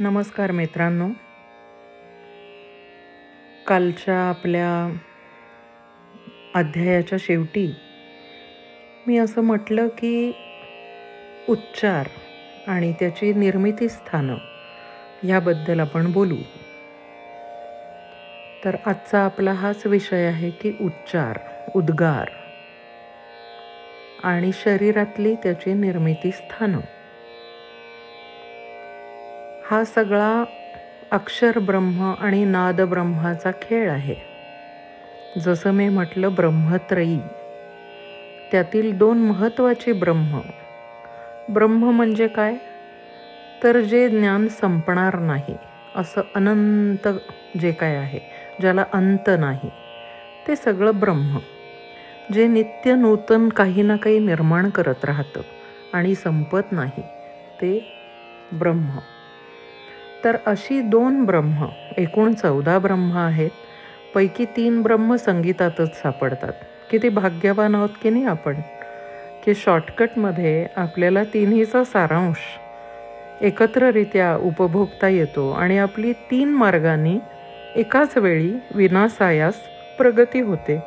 नमस्कार मित्रांनो. कालच्या आपल्या अध्यायाच्या शेवटी मी असं म्हटलं की उच्चार आणि त्याची निर्मिती स्थानं ह्याबद्दल आपण बोलू. तर आजचा आपला हाच विषय आहे की उच्चार उद्गार आणि शरीरातली त्याची निर्मिती स्थानं. हा सगळा अक्षर ब्रह्म आणि नाद ब्रह्माचा खेळ आहे. जसं मी म्हटलं ब्रह्मत्रयी त्यातील दोन महत्त्वाची ब्रह्म. ब्रह्म म्हणजे काय? तर जे ज्ञान संपणार नाही असं अनंत जे काय आहे ज्याला अंत नाही ते सगळं ब्रह्म जे नित्य नूतन काही ना काही निर्माण करत राहतं आणि संपत नाही ते ब्रह्म. तर अशी दोन ब्रह्म एकूण चौदा ब्रह्म आहेत. पैकी तीन ब्रह्म संगीतातच सापडतात. किती भाग्यवान आहोत की नाही आपण? की शॉर्टकटमध्ये आपल्याला तिन्हीचा सारांश एकत्ररित्या उपभोगता येतो आणि आपली तीन मार्गांनी एकाच वेळी विनासायास प्रगती होते.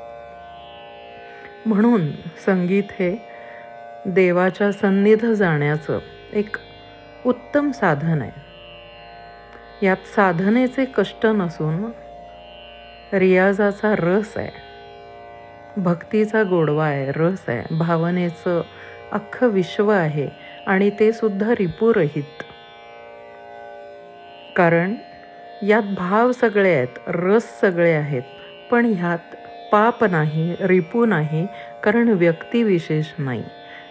म्हणून संगीत हे देवाच्या सन्निध जाण्याचं एक उत्तम साधन आहे. यात साधनेचे कष्ट नसून रियाजाचा रस आहे. भक्तीचा गोडवा आहे रस आहे भावनेचं अख्खं विश्व आहे आणि ते सुद्धा रिपूरहित. कारण यात भाव सगळे आहेत रस सगळे आहेत पण ह्यात पाप नाही रिपू नाही कारण व्यक्तिविशेष नाही.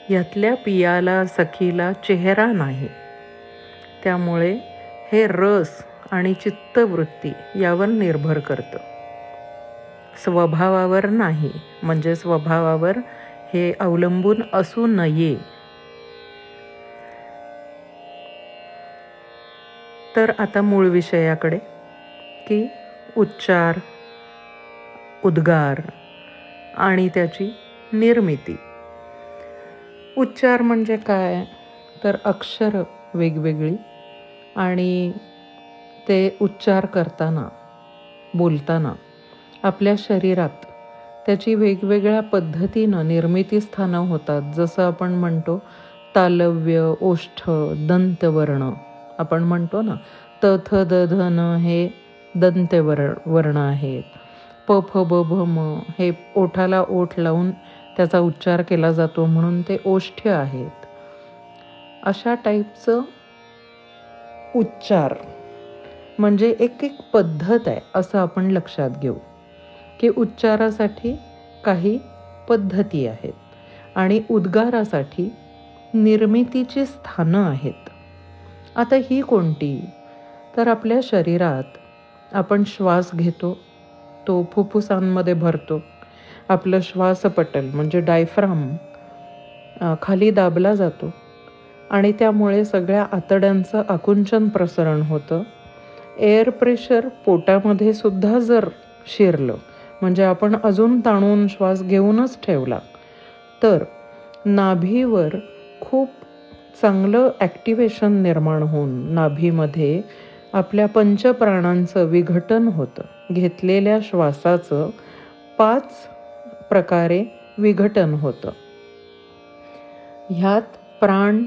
यातल्या पियाला सखीला चेहरा नाही. त्यामुळे हे रस आणि चित्तवृत्ती यावर निर्भर करतं. स्वभावावर नाही म्हणजे स्वभावावर हे अवलंबून असू नये. तर आता मूळ विषयाकडे की उच्चार उद्गार आणि त्याची निर्मिती. उच्चार म्हणजे काय? तर अक्षर वेगवेगळी आणि ते उच्चार करताना बोलताना आपल्या शरीरात त्याची वेगवेगळ्या पद्धतीनं निर्मिती स्थानं होतात. जसं आपण म्हणतो तालव्य ओष्ठ दंतवर्ण. आपण म्हणतो ना त थ द धन हे दंतवर वर्ण आहेत. प फ ब भ म हे ओठाला ओठ लावून त्याचा उच्चार केला जातो म्हणून ते ओष्ठ्य आहेत. अशा टाईपचं उच्चार. म्हणजे एक एक पद्धत आहे असं आपण लक्षात घेऊ की उच्चारासाठी काही पद्धती आहेत आणि उद्गारासाठी निर्मितीची स्थानं आहेत. आता ही कोणती? तर आपल्या शरीरात आपण श्वास घेतो तो फुफ्फुसांमध्ये भरतो. आपलं श्वासपटल म्हणजे डायफ्राम खाली दाबला जातो. आणि त्यामुळे सगळ्या आतड्यांचं आकुंचन प्रसरण होतं. एअर प्रेशर पोटामध्ये सुद्धा जर शिरलं म्हणजे आपण अजून ताणून श्वास घेऊनच ठेवला तर नाभीवर खूप चांगलं ॲक्टिवेशन निर्माण होऊन नाभीमध्ये आपल्या पंचप्राणांचं विघटन होतं. घेतलेल्या श्वासाचं पाच प्रकारे विघटन होतं. ह्यात प्राण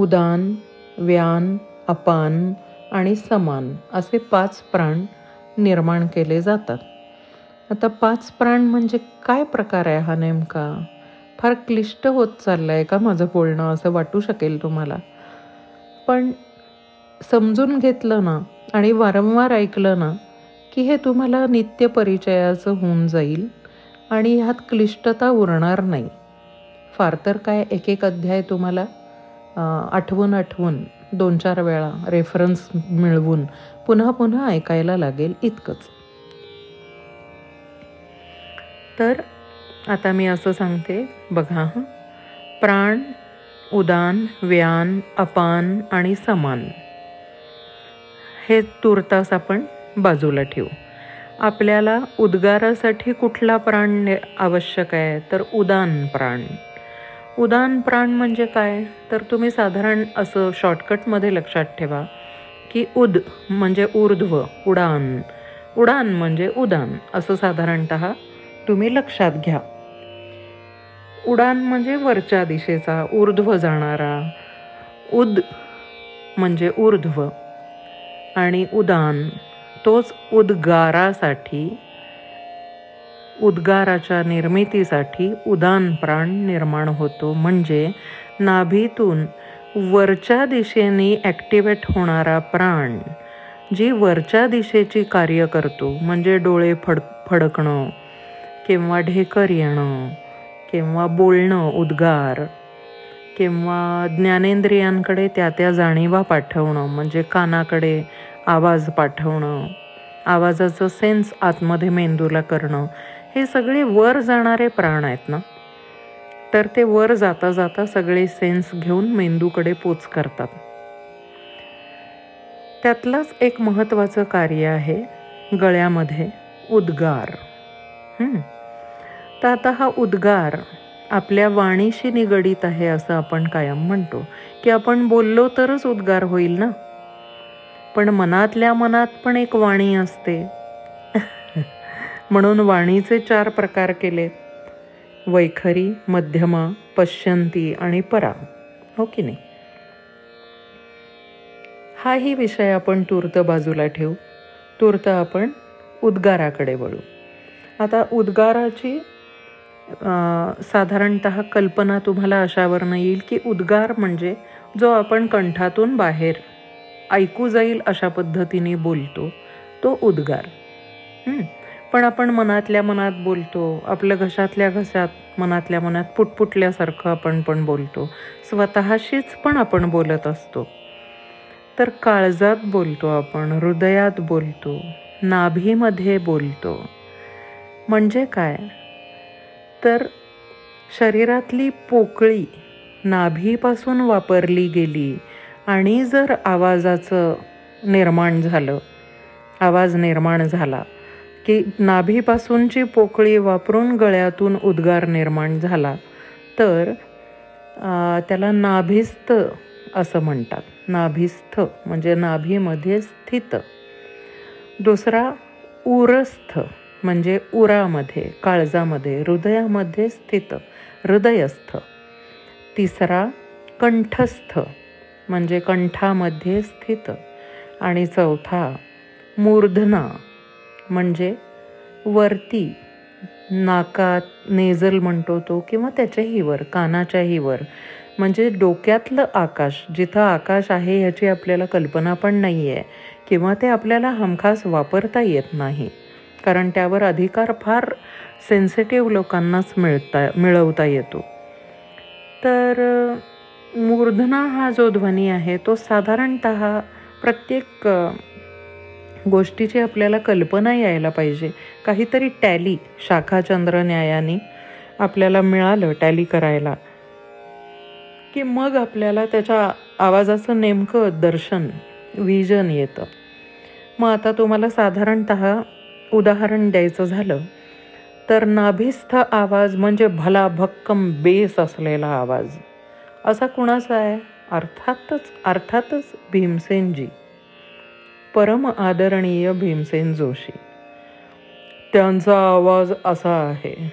उदान व्यान अपान आणि समान असे पाच प्राण निर्माण केले जातात. आता पाच प्राण म्हणजे काय प्रकार आहे हा नेमका? फार क्लिष्ट होत चाललं आहे का माझं बोलणं? असं वाटू शकेल तुम्हाला. पण समजून घेतलं ना आणि वारंवार ऐकलं ना की हे तुम्हाला नित्य परिचयाचं होऊन जाईल आणि ह्यात क्लिष्टता उरणार नाही. फार तर काय एक एक अध्याय तुम्हाला आठवून आठवून दोन चार वेळा रेफरन्स मिळवून पुन्हा पुन्हा ऐकायला लागेल इतकंच. तर आता मी असं सांगते बघा प्राण उदान व्यान अपान आणि समान. हे तुर्तास आपण बाजूला ठेवू. आपल्याला उद्गारासाठी कुठला प्राण आवश्यक आहे? तर उदान प्राण. उदान प्राण म्हणजे काय? तर तुम्ही साधारण असं शॉर्टकटमध्ये लक्षात ठेवा की उद म्हणजे ऊर्ध्व उडान. उडान म्हणजे उदान असं साधारणत तुम्ही लक्षात घ्या. उडान म्हणजे वरच्या दिशेचा ऊर्ध्व जाणारा. उद म्हणजे ऊर्ध्व. आणि उदान तोच उद्गारासाठी उद्गाराच्या निर्मितीसाठी उदान प्राण निर्माण होतो. म्हणजे नाभीतून वरच्या दिशेने ॲक्टिवेट होणारा प्राण जी वरच्या दिशेची कार्य करतो. म्हणजे डोळे फड फडकणं किंवा ढेकर येणं किंवा बोलणं उद्गार किंवा ज्ञानेंद्रियांकडे त्या त्या जाणीवा पाठवणं. म्हणजे कानाकडे आवाज पाठवणं आवाजाचं सेन्स आतमध्ये मेंदूला करणं. हे सगळे वर जाणारे प्राण आहेत ना? तर ते वर जाता जाता सगळे सेन्स घेऊन मेंदूकडे पोच करतात. त्यातलंच एक महत्त्वाचं कार्य आहे गळ्यामध्ये उद्गार. तर आता हा उद्गार आपल्या वाणीशी निगडीत आहे असं आपण कायम म्हणतो. की आपण बोललो तरच उद्गार होईल ना? पण मनातल्या मनात पण एक वाणी असते. म्हणून वाणीचे चार प्रकार केले. वैखरी मध्यमा पश्यंती आणि परा. हो की नाही? हाही विषय आपण तूर्त बाजूला ठेवू. तूर्त आपण उद्गाराकडे वळू. आता उद्गाराची साधारणत कल्पना तुम्हाला अशावरनं येईल की उद्गार म्हणजे जो आपण कंठातून बाहेर ऐकू जाईल अशा पद्धतीने बोलतो तो उद्गार. पण आपण मनातल्या मनात बोलतो. आपल्या घशातल्या घशात मनातल्या मनात पुटपुटल्यासारखं आपण पण बोलतो. स्वतःशीच पण आपण बोलत असतो. तर काळजात बोलतो आपण हृदयात बोलतो नाभीमध्ये बोलतो. म्हणजे काय? तर शरीरातली पोकळी नाभीपासून वापरली गेली आणि जर आवाजाचं निर्माण झालं आवाज निर्माण झाला की नाभीपासूनची पोकळी वापरून गळ्यातून उद्गार निर्माण झाला. तर त्याला नाभिस्थ असं म्हणतात. नाभिस्थ म्हणजे नाभीमध्ये स्थित. दुसरा उरस्थ म्हणजे उरामध्ये काळजामध्ये हृदयामध्ये स्थित. हृदयस्थ. तिसरा कंठस्थ म्हणजे कंठामध्ये स्थित. आणि चौथा मूर्धना म्हणजे वरती नाकात नेझल म्हणतो तो किंवा त्याच्याही वर कानाच्याही वर म्हणजे डोक्यातलं आकाश जिथं आकाश आहे ह्याची आपल्याला कल्पना पण नाही आहे किंवा ते आपल्याला हमखास वापरता येत नाही. कारण त्यावर अधिकार फार सेन्सिटिव्ह लोकांनाच मिळता मिळवता येतो. तर मूर्धना हा जो ध्वनी आहे तो साधारणत प्रत्येक गोष्टीची आपल्याला कल्पना यायला पाहिजे. काहीतरी टॅली शाखाचंद्र न्यायाने आपल्याला मिळालं टॅली करायला. की मग आपल्याला त्याच्या आवाजाचं नेमकं दर्शन विजन येतं. मग आता तुम्हाला साधारणत उदाहरण द्यायचं झालं तर नाभिस्थ आवाज म्हणजे भला भक्कम बेस असलेला आवाज. असा कुणाचा आहे? अर्थातच अर्थातच भीमसेनजी. परम आदरणीय भीमसेन जोशी. त्यांचा आवाज असा आहे.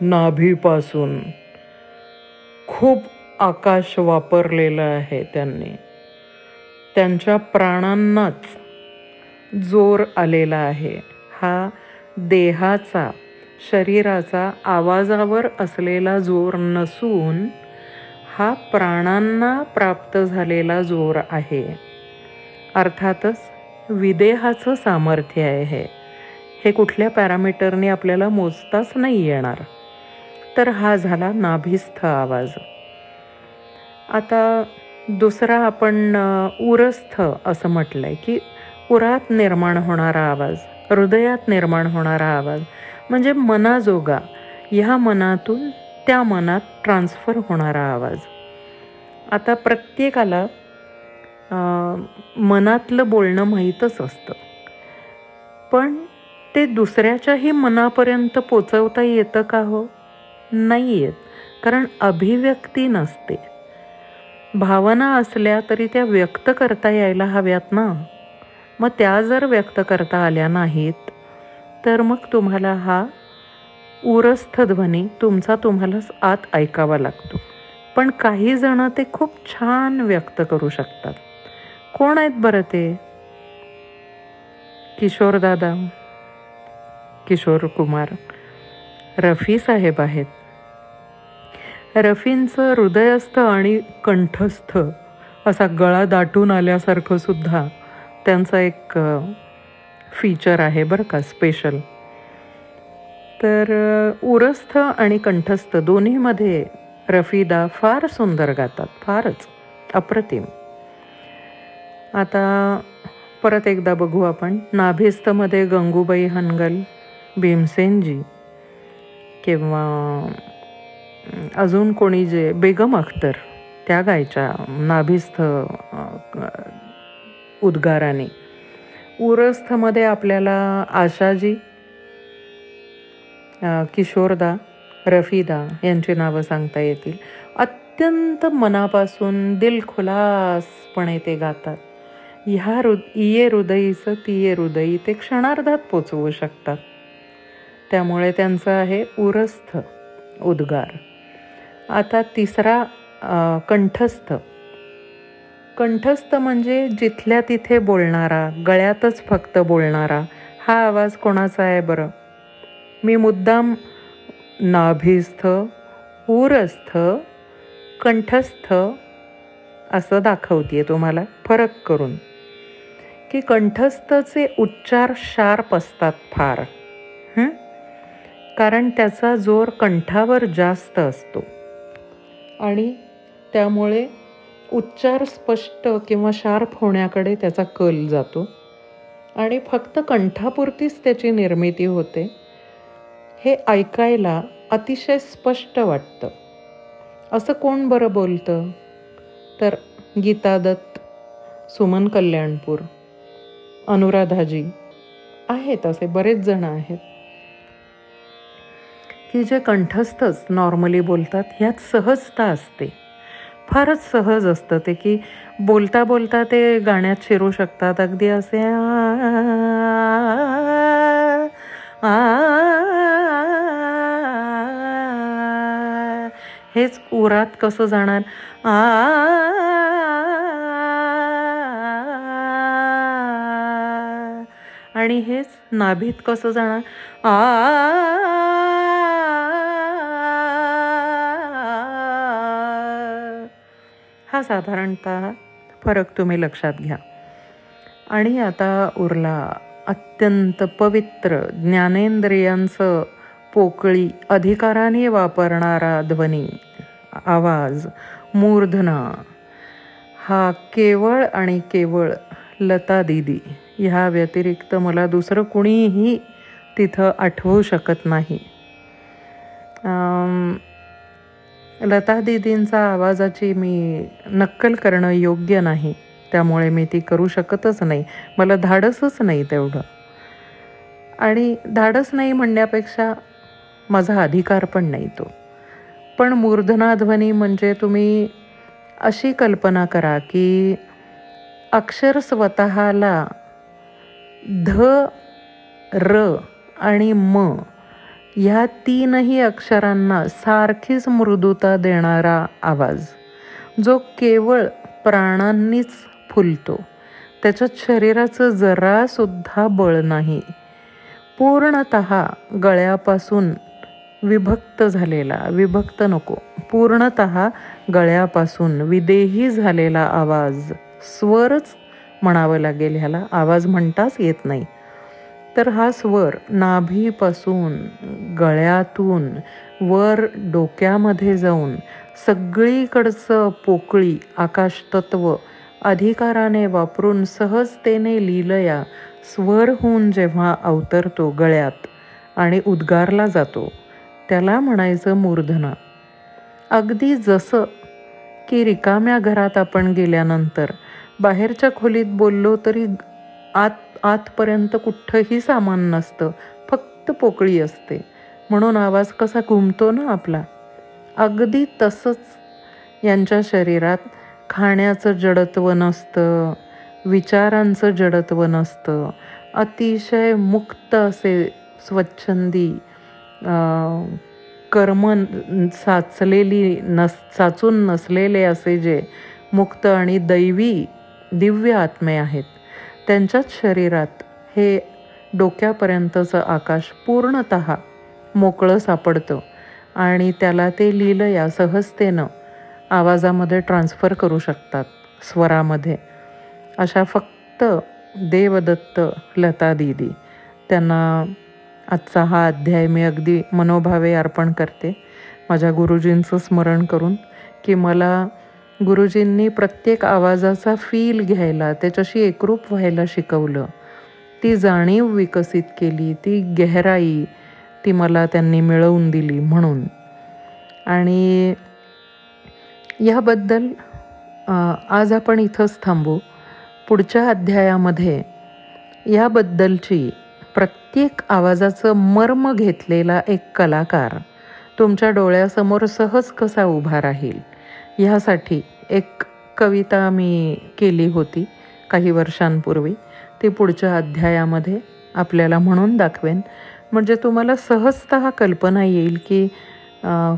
नाभीपासून खूप आकाश वापरलेलं आहे त्यांनी. त्यांच्या प्राणांनाच जोर आलेला आहे. हा देहाचा शरीराचा आवाजावर असलेला जोर नसून हा प्राणांना प्राप्त झालेला जोर आहे. अर्थातच विदेहाचं सामर्थ्य आहे हे. हे कुठल्या पॅरामीटरने आपल्याला मोजताच नाही येणार. तर हा झाला नाभिस्थ आवाज. आता दुसरा आपण उरस्थ असं म्हटलं आहे की उरात निर्माण होणारा आवाज हृदयात निर्माण होणारा आवाज म्हणजे मनाजोगा ह्या मनातून त्या मनात ट्रान्सफर होणारा आवाज. आता प्रत्येकाला मनातलं बोलणं माहीतच असतं. पण ते दुसऱ्याच्याही मनापर्यंत पोचवता येतं का हो? नाही येत कारण अभिव्यक्ती नसते. भावना असल्या तरी त्या व्यक्त करता यायला हव्यात ना? मग त्या जर व्यक्त करता आल्या नाहीत तर मग तुम्हाला हा उरस्थ ध्वनी तुमचा तुम्हालाच आत ऐकावा लागतो. पण काही जणं ते खूप छान व्यक्त करू शकतात. कोण आहेत बरं ते? किशोर दादा किशोर कुमार रफी साहेब आहेत. रफींचं हृदयस्थ आणि कंठस्थ असा गळा दाटून आल्यासारखं सुद्धा त्यांचा एक फीचर आहे बरं का स्पेशल तर उरस्थ आणि कंठस्थ दोन्हीमध्ये रफीदा फार सुंदर गातात फारच अप्रतिम. आता परत एकदा बघू आपण. नाभिस्तमध्ये गंगूबाई हनगल भीमसेनजी किंवा अजून कोणी जे बेगम अख्तर त्या गायच्या नाभिस्थ उद्गाराने. उरस्थमध्ये आपल्याला आशाजी किशोरदा रफीदा यांची नावं सांगता येतील. अत्यंत मनापासून दिलखुलासपणे ते गातात. ह्या हृ इये हृदयीचं तिये हृदयी ते क्षणार्धात पोचवू शकतात. त्यामुळे त्यांचं आहे उरस्थ उद्गार. आता तिसरा कंठस्थ. कंठस्थ म्हणजे जिथल्या तिथे बोलणारा गळ्यातच फक्त बोलणारा हा आवाज कोणाचा आहे बरं? मी मुद्दाम नाभिस्थ उरस्थ कंठस्थ असं दाखवते तुम्हाला फरक करून. की कंठस्थचे उच्चार शार्प असतात फार. कारण त्याचा जोर कंठावर जास्त असतो. आणि त्यामुळे उच्चार स्पष्ट किंवा शार्प होण्याकडे त्याचा कल जातो. आणि फक्त कंठापुरतीच त्याची निर्मिती होते हे ऐकायला अतिशय स्पष्ट वाटतं. असं कोण बरं बोलतं? तर गीतादत्त सुमन कल्याणपूर. अनुराधाजी आहेत असे बरेच जण आहेत की जे कंठस्थच नॉर्मली बोलतात ह्यात सहजता असते फारच सहज असतं ते की बोलता बोलता ते गाण्यात शिरू शकतात अगदी असे हेच उरात कसं जाणार आ आणि हेच नाभीत कसं जाणार आ हा साधारणतः फरक तुम्ही लक्षात घ्या आणि आता उरला अत्यंत पवित्र ज्ञानेंद्रियांचं पोकळी अधिकाराने वापरणारा ध्वनी आवाज मूर्धना हा केवळ आणि केवळ लता दिदी ह्या व्यतिरिक्त मला दुसरं कुणीही तिथं आठवू शकत नाही. लता दिदींचा आवाजाची मी नक्कल करणं योग्य नाही. त्यामुळे मी ती करू शकतच नाही. मला धाडसच नाही तेवढं. आणि धाडस नाही म्हणण्यापेक्षा माझा अधिकार पण नाही तो. पण मूर्धनाध्वनी म्हणजे तुम्ही अशी कल्पना करा की अक्षर स्वतःला ध र आणि म ह्या तीनही अक्षरांना सारखीच मृदुता देणारा आवाज जो केवळ प्राणांनीच फुलतो. त्याच्यात शरीराचं जरासुद्धा बळ नाही. पूर्णत गळ्यापासून विभक्त झालेला विभक्त नको पूर्णत गळ्यापासून विदेही झालेला आवाज स्वरच म्हणावं लागेल ह्याला. आवाज म्हणताच येत नाही. तर हा स्वर नाभीपासून गळ्यातून वर डोक्यामध्ये जाऊन सगळीकडचं पोकळी आकाशतत्व अधिकाराने वापरून सहजतेने लिलया स्वर होऊन जेव्हा अवतरतो गळ्यात आणि उद्गारला जातो त्याला म्हणायचं मूर्धना. अगदी जसं की रिकाम्या घरात आपण गेल्यानंतर बाहेरच्या खोलीत बोललो तरी आत आतपर्यंत कुठंही सामान नसतं. फक्त पोकळी असते. म्हणून आवाज कसा घुमतो ना आपला. अगदी तसंच यांच्या शरीरात खाण्याचं जडत्व नसतं. विचारांचं जडत्व नसतं. अतिशय मुक्त असे स्वच्छंदी कर्म साचलेली नस साचून नसलेले असे जे मुक्त आणि दैवी दिव्य आत्मे आहेत. त्यांच्याच शरीरात हे डोक्यापर्यंतचं आकाश पूर्णत मोकळं सापडतं आणि त्याला ते लिहिलं सहजतेनं आवाजामध्ये ट्रान्स्फर करू शकतात स्वरामध्ये. अशा फक्त देवदत्त लता दिदी. त्यांना आजचा हा अध्याय मी अगदी मनोभावे अर्पण करते. माझ्या गुरुजींचं स्मरण करून की मला गुरुजींनी प्रत्येक आवाजाचा फील घ्यायला त्याच्याशी एकरूप व्हायला शिकवलं. ती जाणीव विकसित केली ती गहराई ती मला त्यांनी मिळवून दिली म्हणून. आणि ह्याबद्दल आज आपण इथंच थांबू. पुढच्या अध्यायामध्ये याबद्दलची प्रत्येक आवाजाचं मर्म घेतलेला एक कलाकार तुमच्या डोळ्यासमोर सहज कसा उभा राहील? ह्यासाठी एक कविता मी केली होती काही वर्षांपूर्वी. ती पुढच्या अध्यायामध्ये आपल्याला म्हणून दाखवेन. म्हणजे तुम्हाला सहजत कल्पना येईल की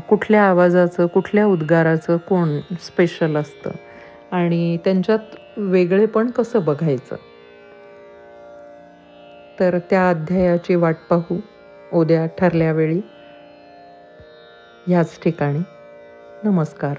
कुठल्या आवाजाचं कुठल्या उद्गाराचं कोण स्पेशल असतं? आणि त्यांच्यात वेगळेपण कसं बघायचं? तर त्या अध्यायाची वाट पाहू. उद्या ठरल्यावेळी ह्याच ठिकाणी. नमस्कार.